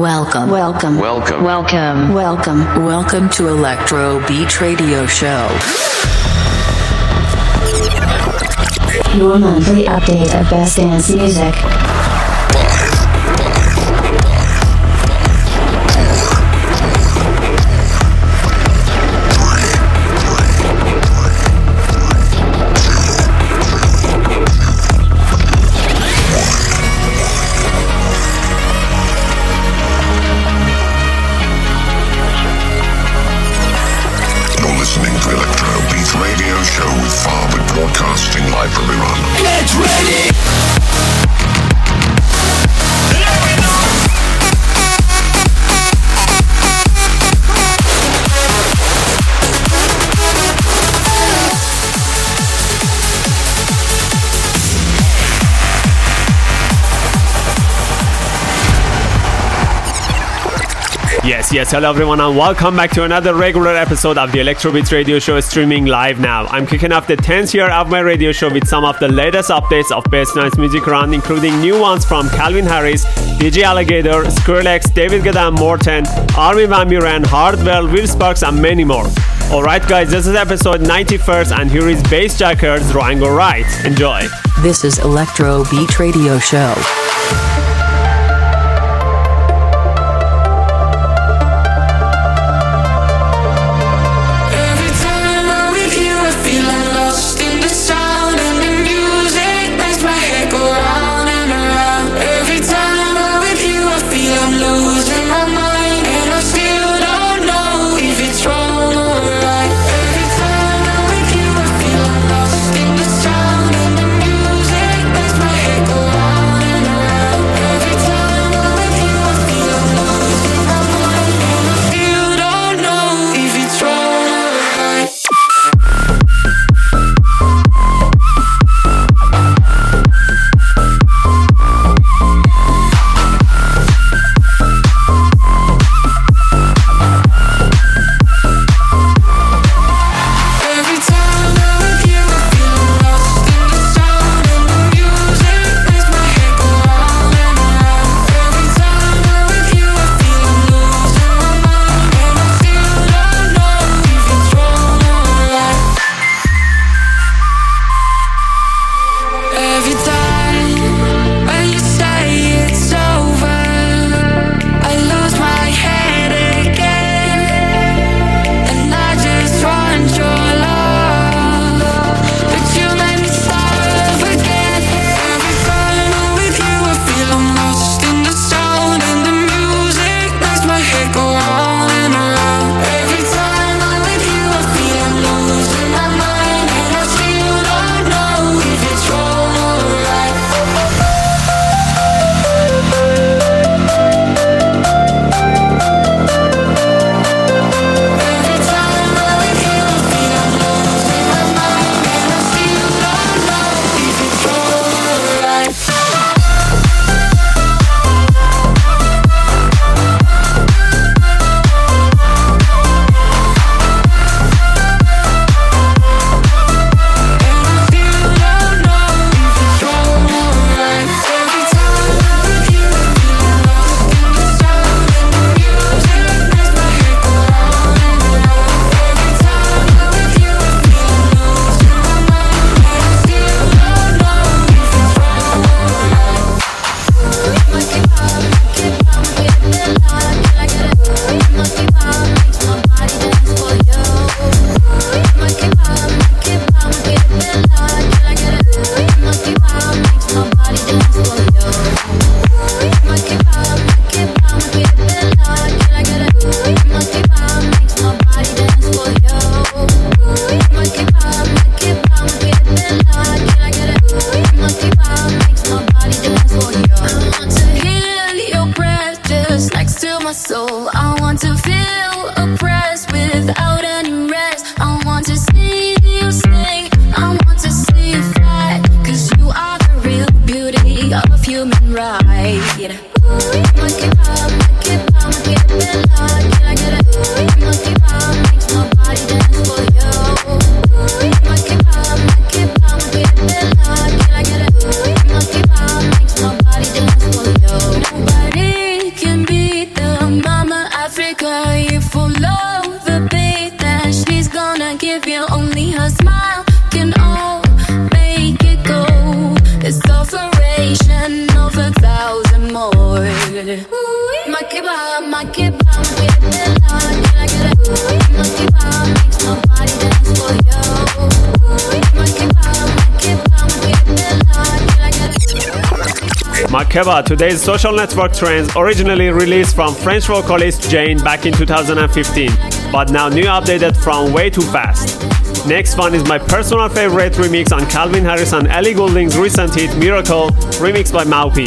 Welcome, welcome, welcome, welcome, welcome, welcome to Electro Beat Radio Show. Your monthly update of best dance music. yes, hello everyone, and welcome back to another regular episode of the Electrobeats Radio Show streaming live now. I'm kicking off the 10th year of my radio show with some of the latest updates of Best Nights Music Round, including new ones from Calvin Harris, DJ Aligator, Skrillex, David Guetta, Morten, Armin van Buuren, Hardwell, Will Sparks, and many more. Alright, guys, this is episode 91st, and here is Bassjackers Rango Right. Enjoy. This is Electro Beat Radio Show. Today's social network trends, originally released from French vocalist Jain back in 2015, but now new updated from Way 2 Fast. Next one is my personal favorite remix on Calvin Harris and Ellie Goulding's recent hit Miracle, remixed by Mau P.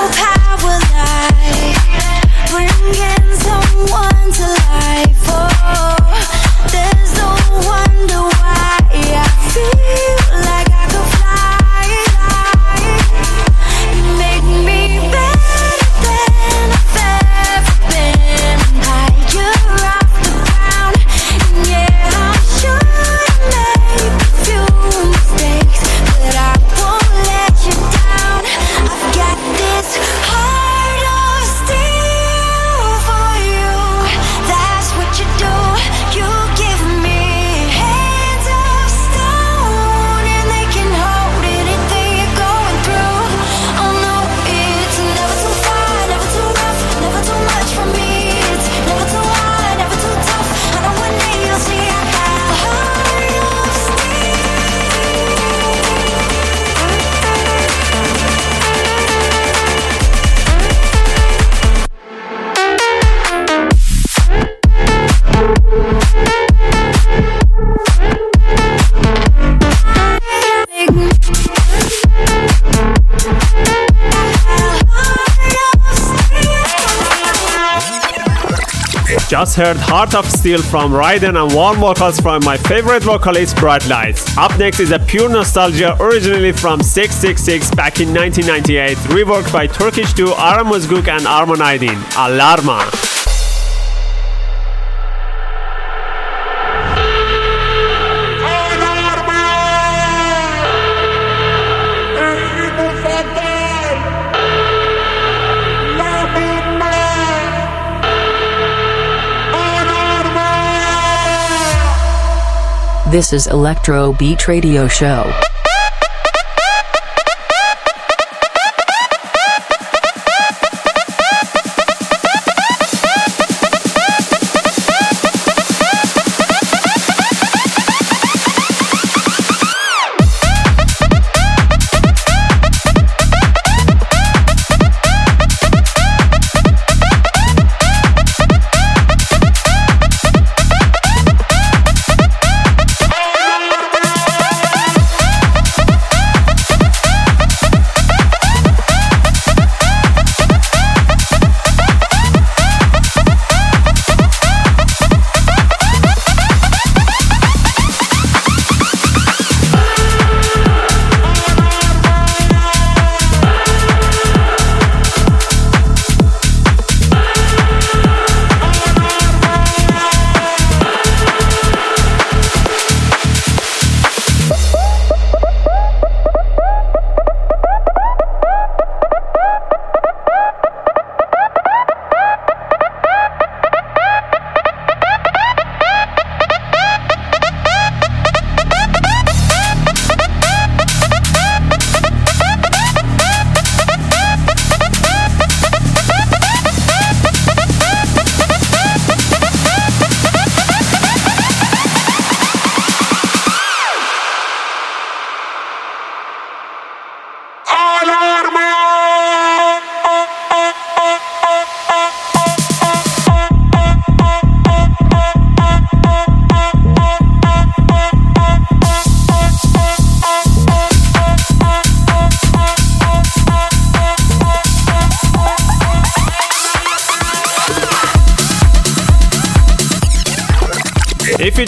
bringing someone to life. for. Just heard Heart of Steel from Raiden and warm vocals from my favorite vocalist Bright Lights. Up next is a pure nostalgia originally from 666 back in 1998, reworked by Turkish duo Arem Ozguc and Arman Aydin. Alarma. This is Electro Beat Radio Show.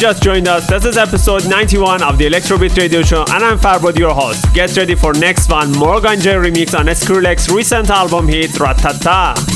Just joined us, this is episode 91 of the Electrobeat Radio Show, and I'm Farbod, your host. Get ready for next one, Morgan J remix on Skrillex's recent album hit, Ratata.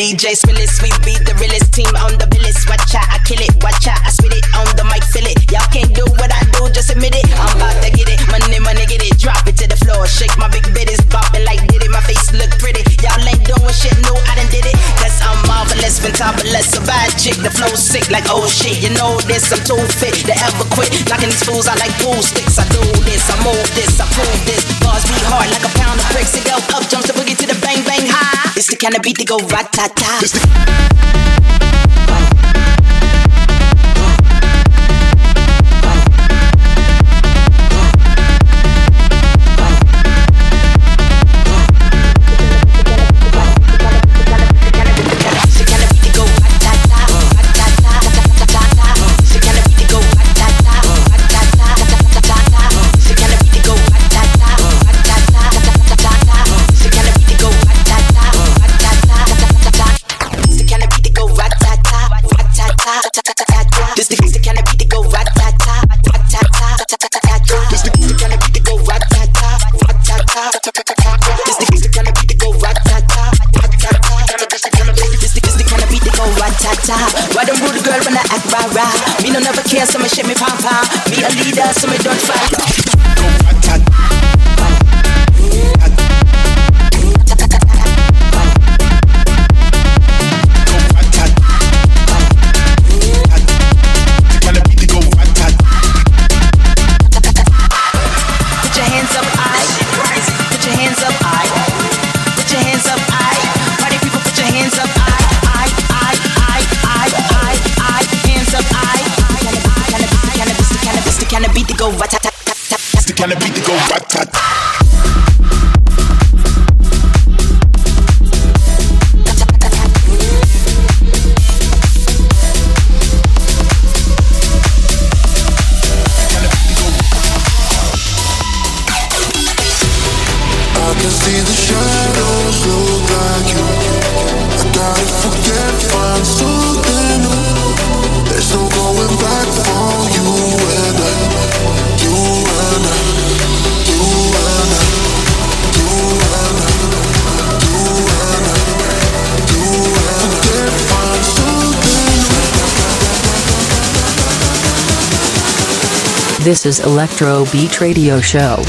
DJ Spillis, we be the realest team on the billis. Watch out, I kill it, watch out, I spit it on the mic, feel it. Y'all can't do what I do, just admit it. I'm about to get it, money, money, get it, drop it to the floor. Shake my big bitties, bopping like did it. My face look pretty. Y'all ain't doing shit, no, I done did it. Cause I'm marvelous, fantabulous, a bad chick. The flow sick like oh shit, you know this, I'm too fit to ever quit. Knocking these fools out like pool sticks. I do this, I move this, I prove this. Bars be hard like a pound of bricks. It go up, jumps the boogie to the bang, bang, high. It's the kind of beat that go rat-ta-ta. This go rat-ta-ta. Why them rude girl when I act rah-rah? Me no never care, so me shake me pom-pom. Me a leader, so me don't fight. This is Electro Beat Radio Show.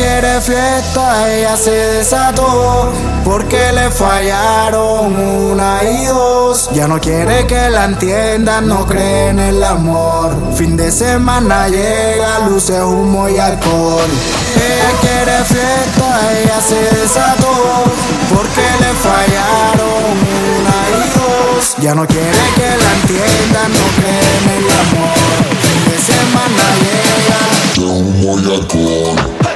quiere fiesta, ella se desató porque le fallaron una y dos. Ya no quiere que la entiendan, no cree en el amor. Fin de semana llega, luces, humo y alcohol. Ella quiere fiesta, ella se desató porque le fallaron una y dos. Ya no quiere que la entiendan, no cree en el amor. Fin de semana llega, humo y alcohol.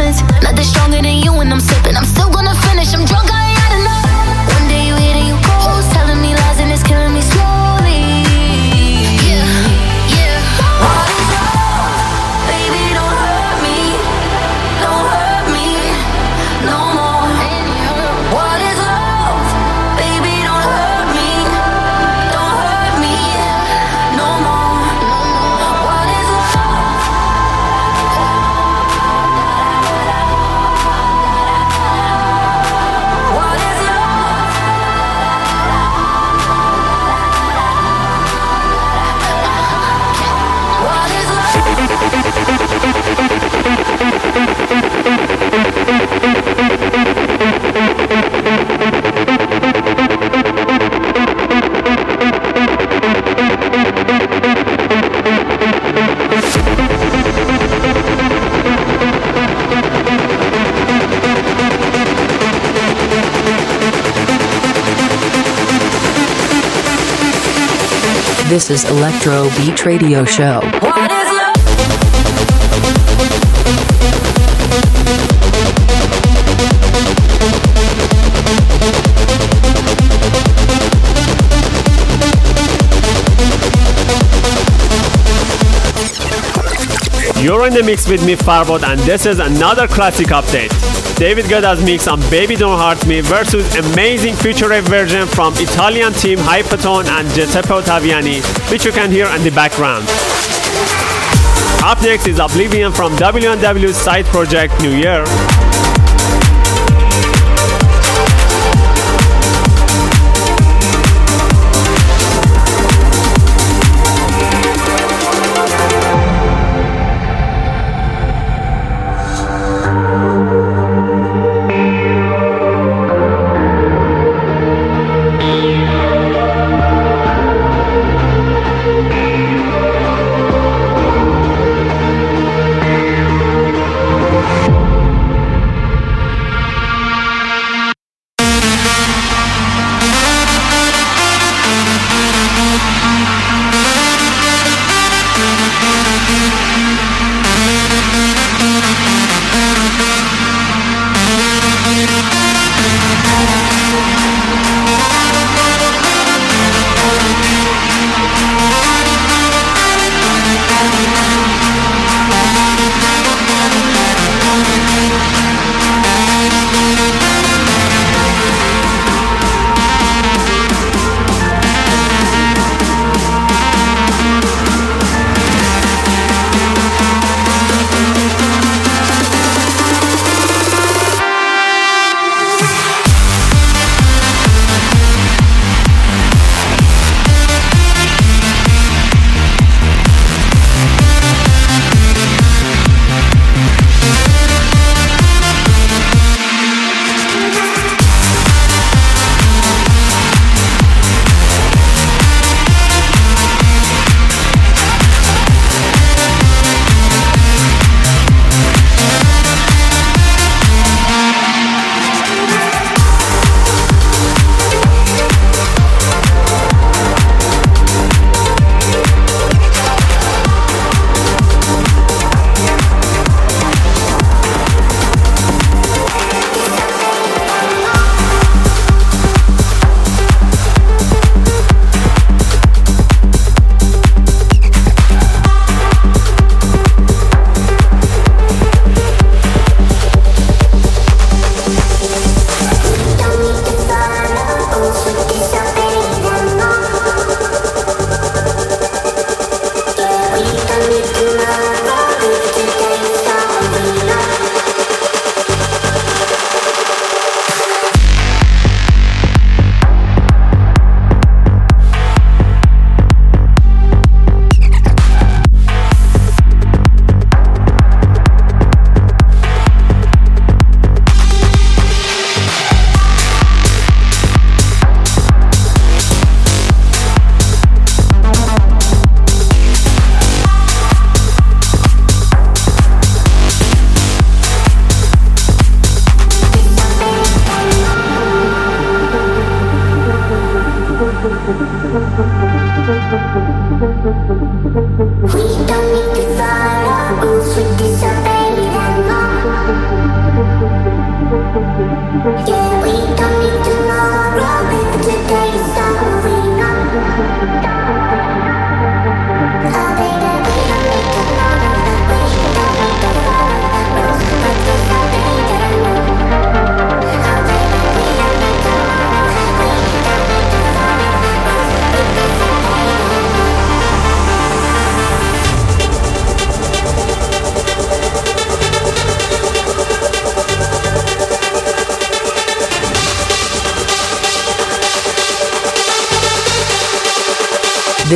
diamonds. Nothing stronger than you when I'm sipping. I'm still gonna feel. This is Electro Beat Radio Show. What is love? You're in the mix with me, Farbod, and this is another classic update. David Guetta's mix on Baby Don't Hurt Me versus amazing future rave version from Italian team Hypaton and Giuseppe Ottaviani, which you can hear in the background. Up next is Oblivion from W&W's side project NWYR.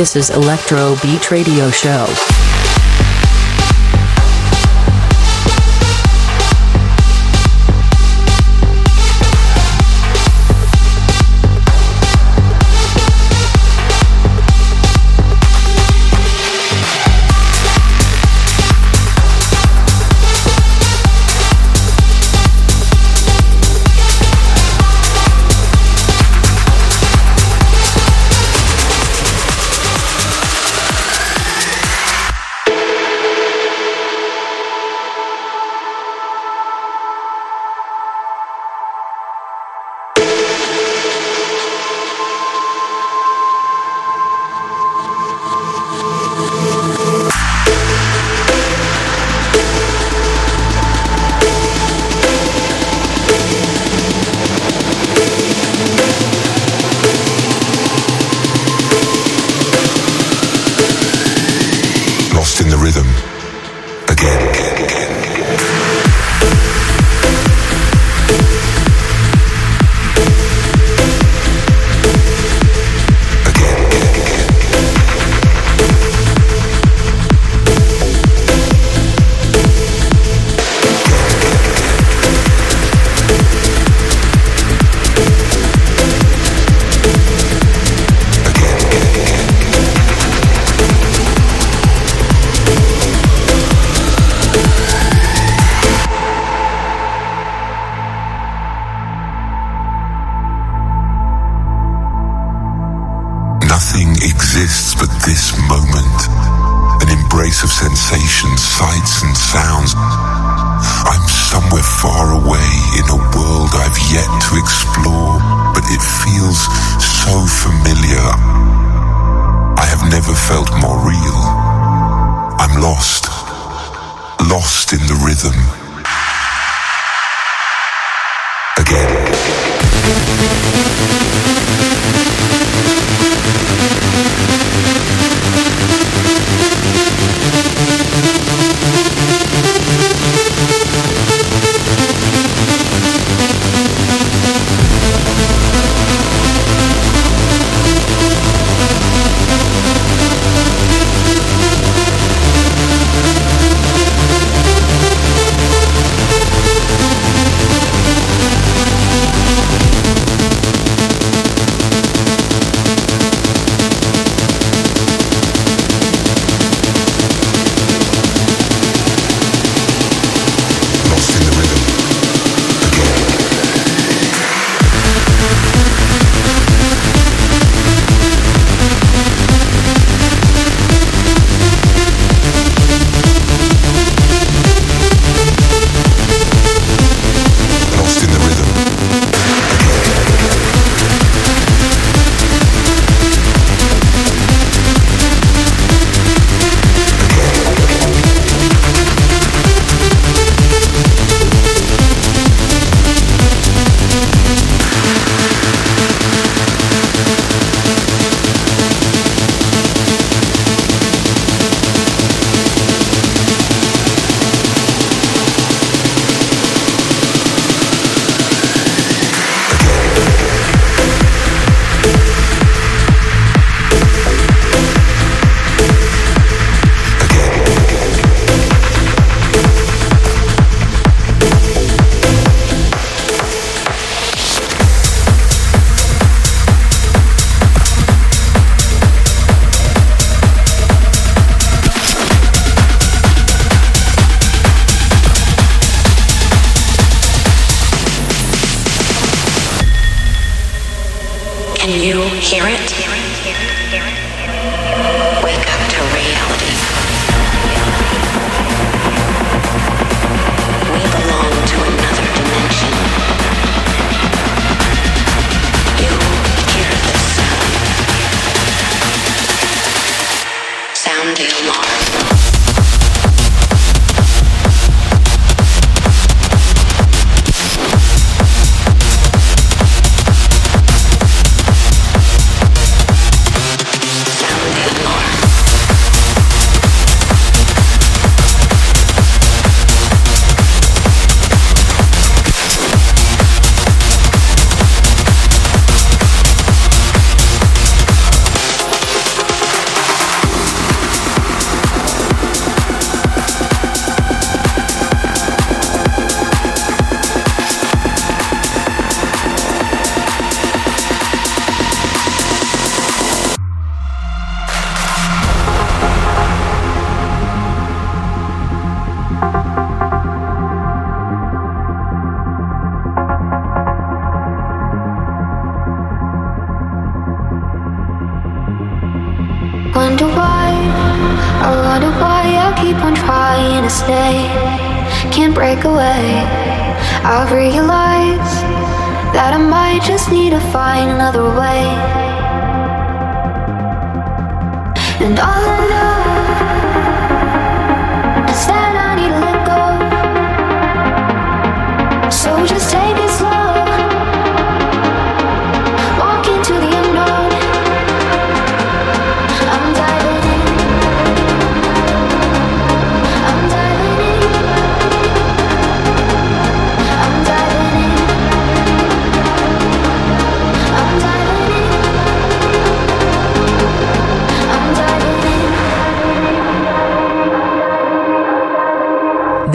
This is Electro Beat Radio Show. lost in the rhythm. Garrett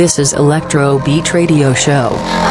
This is Electro Beat Radio Show.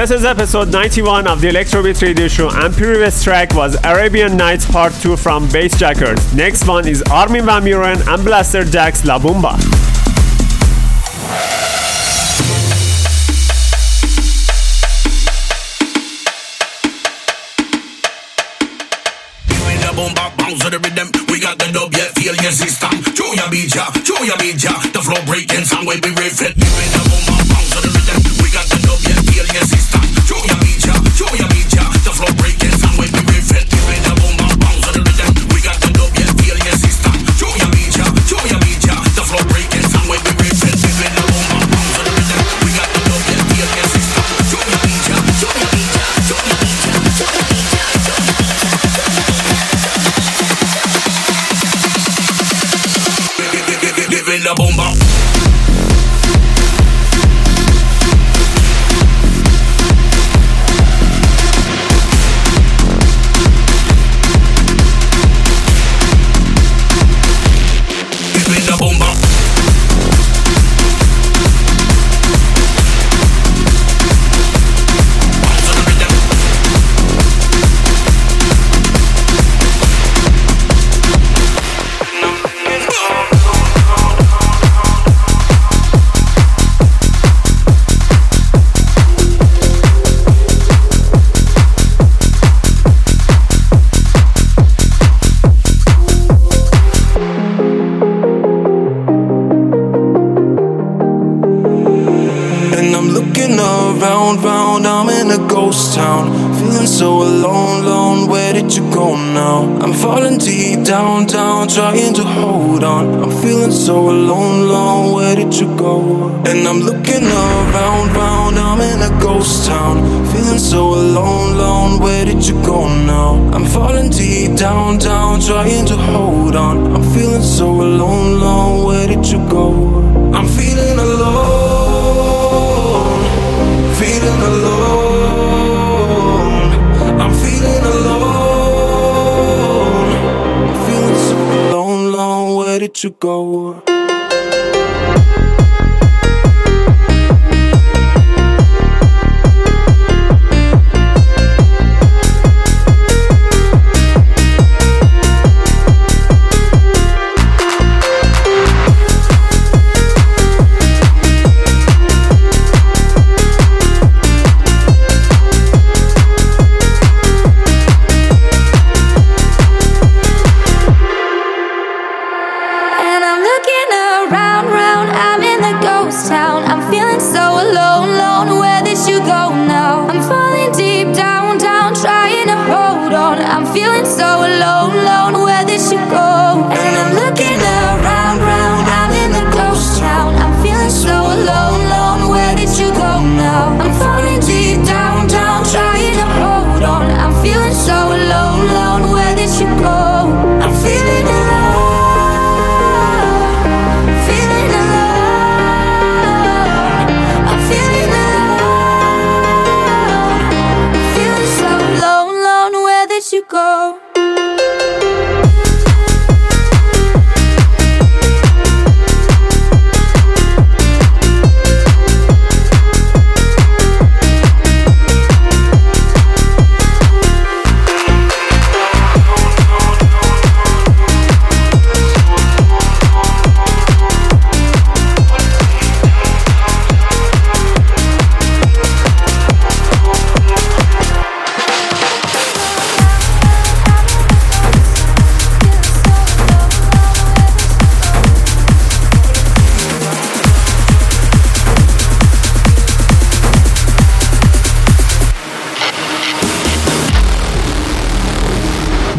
This is episode 91 of the Electro Beat Radio Show, and previous track was Arabian Nights Part 2 from Bassjackers. Next one is Armin van Buuren and Blasterjaxx La Bomba.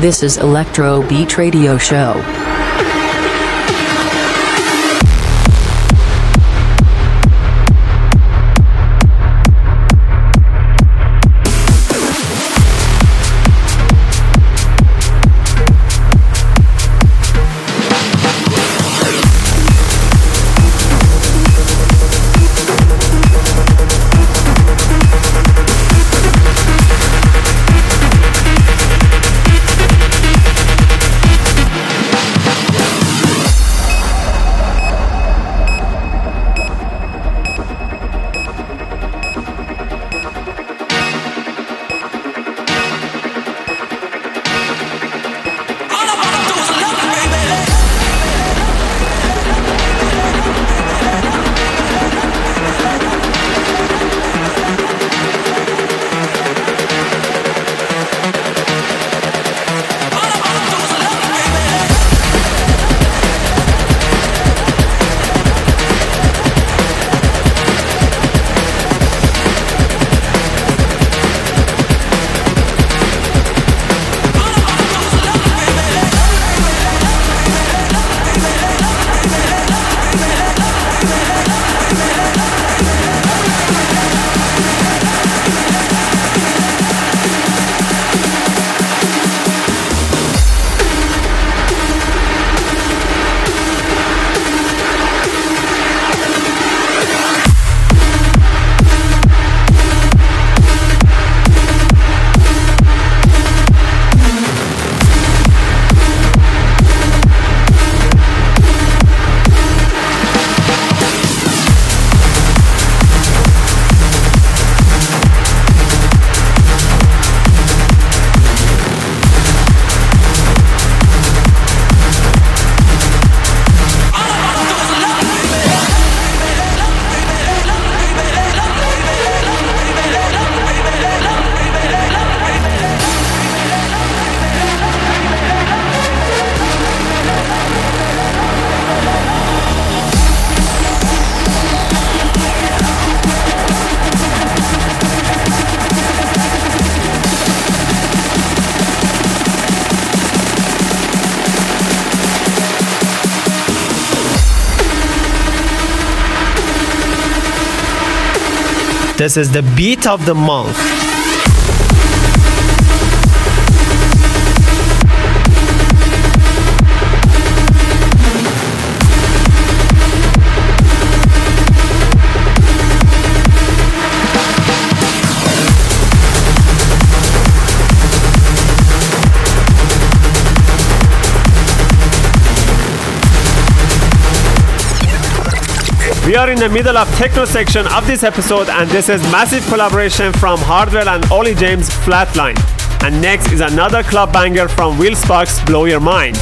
This is Electro Beat Radio Show. This is the beat of the month. We are in the middle of techno section of this episode and this is massive collaboration from Hardwell and Olly James Flatline. And next is another club banger from Will Sparks Blow Your Mind.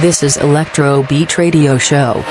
This is Electro Beat Radio Show.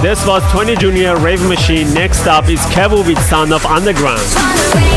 This was Tony Junior Rave Machine. Next up is Kevu with Sound of Underground.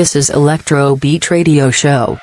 This is Electro Beat Radio Show.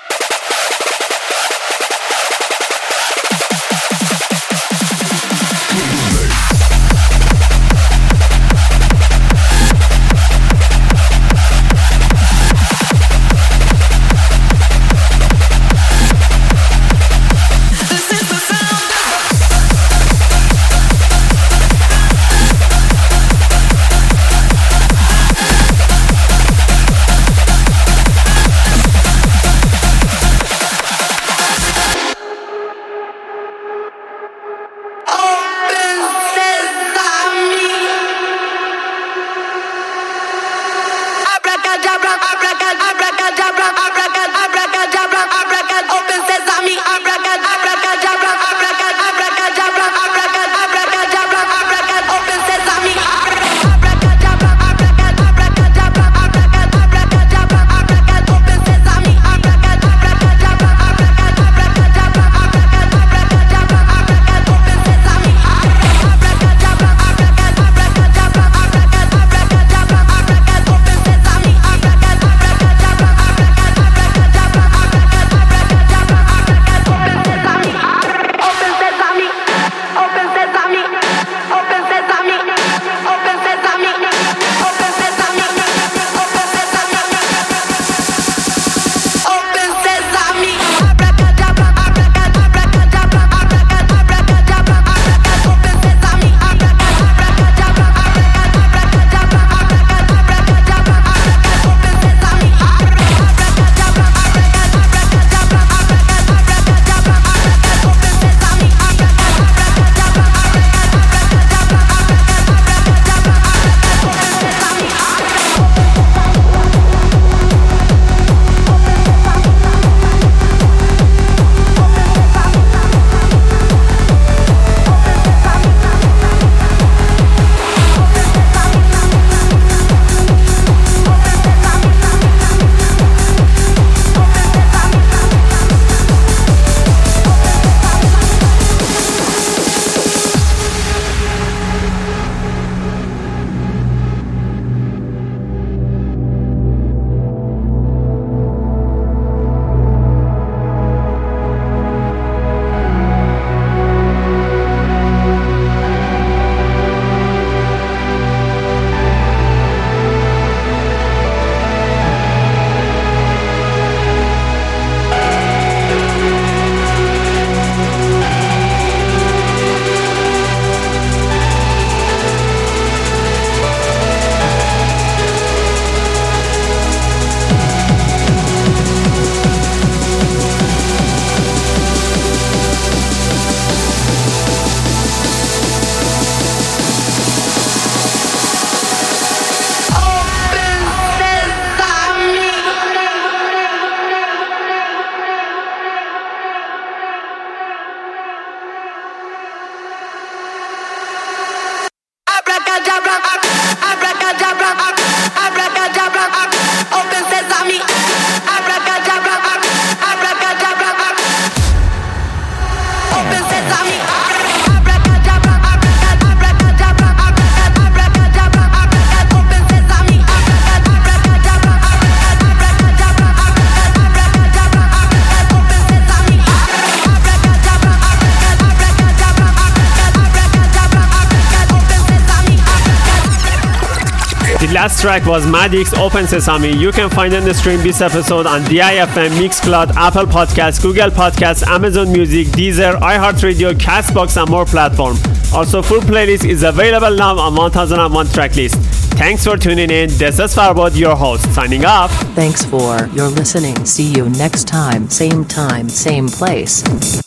Track was Maddix Open Sesame. You can find and stream this episode on DIFM, Mixcloud, Apple Podcasts, Google Podcasts, Amazon Music, Deezer, iHeartRadio, Castbox, and more platforms. Also, full playlist is available now on 1001 tracklist. Thanks for tuning in. This is Farbod, your host, signing off. Thanks for your listening. See you next time, same time, same place.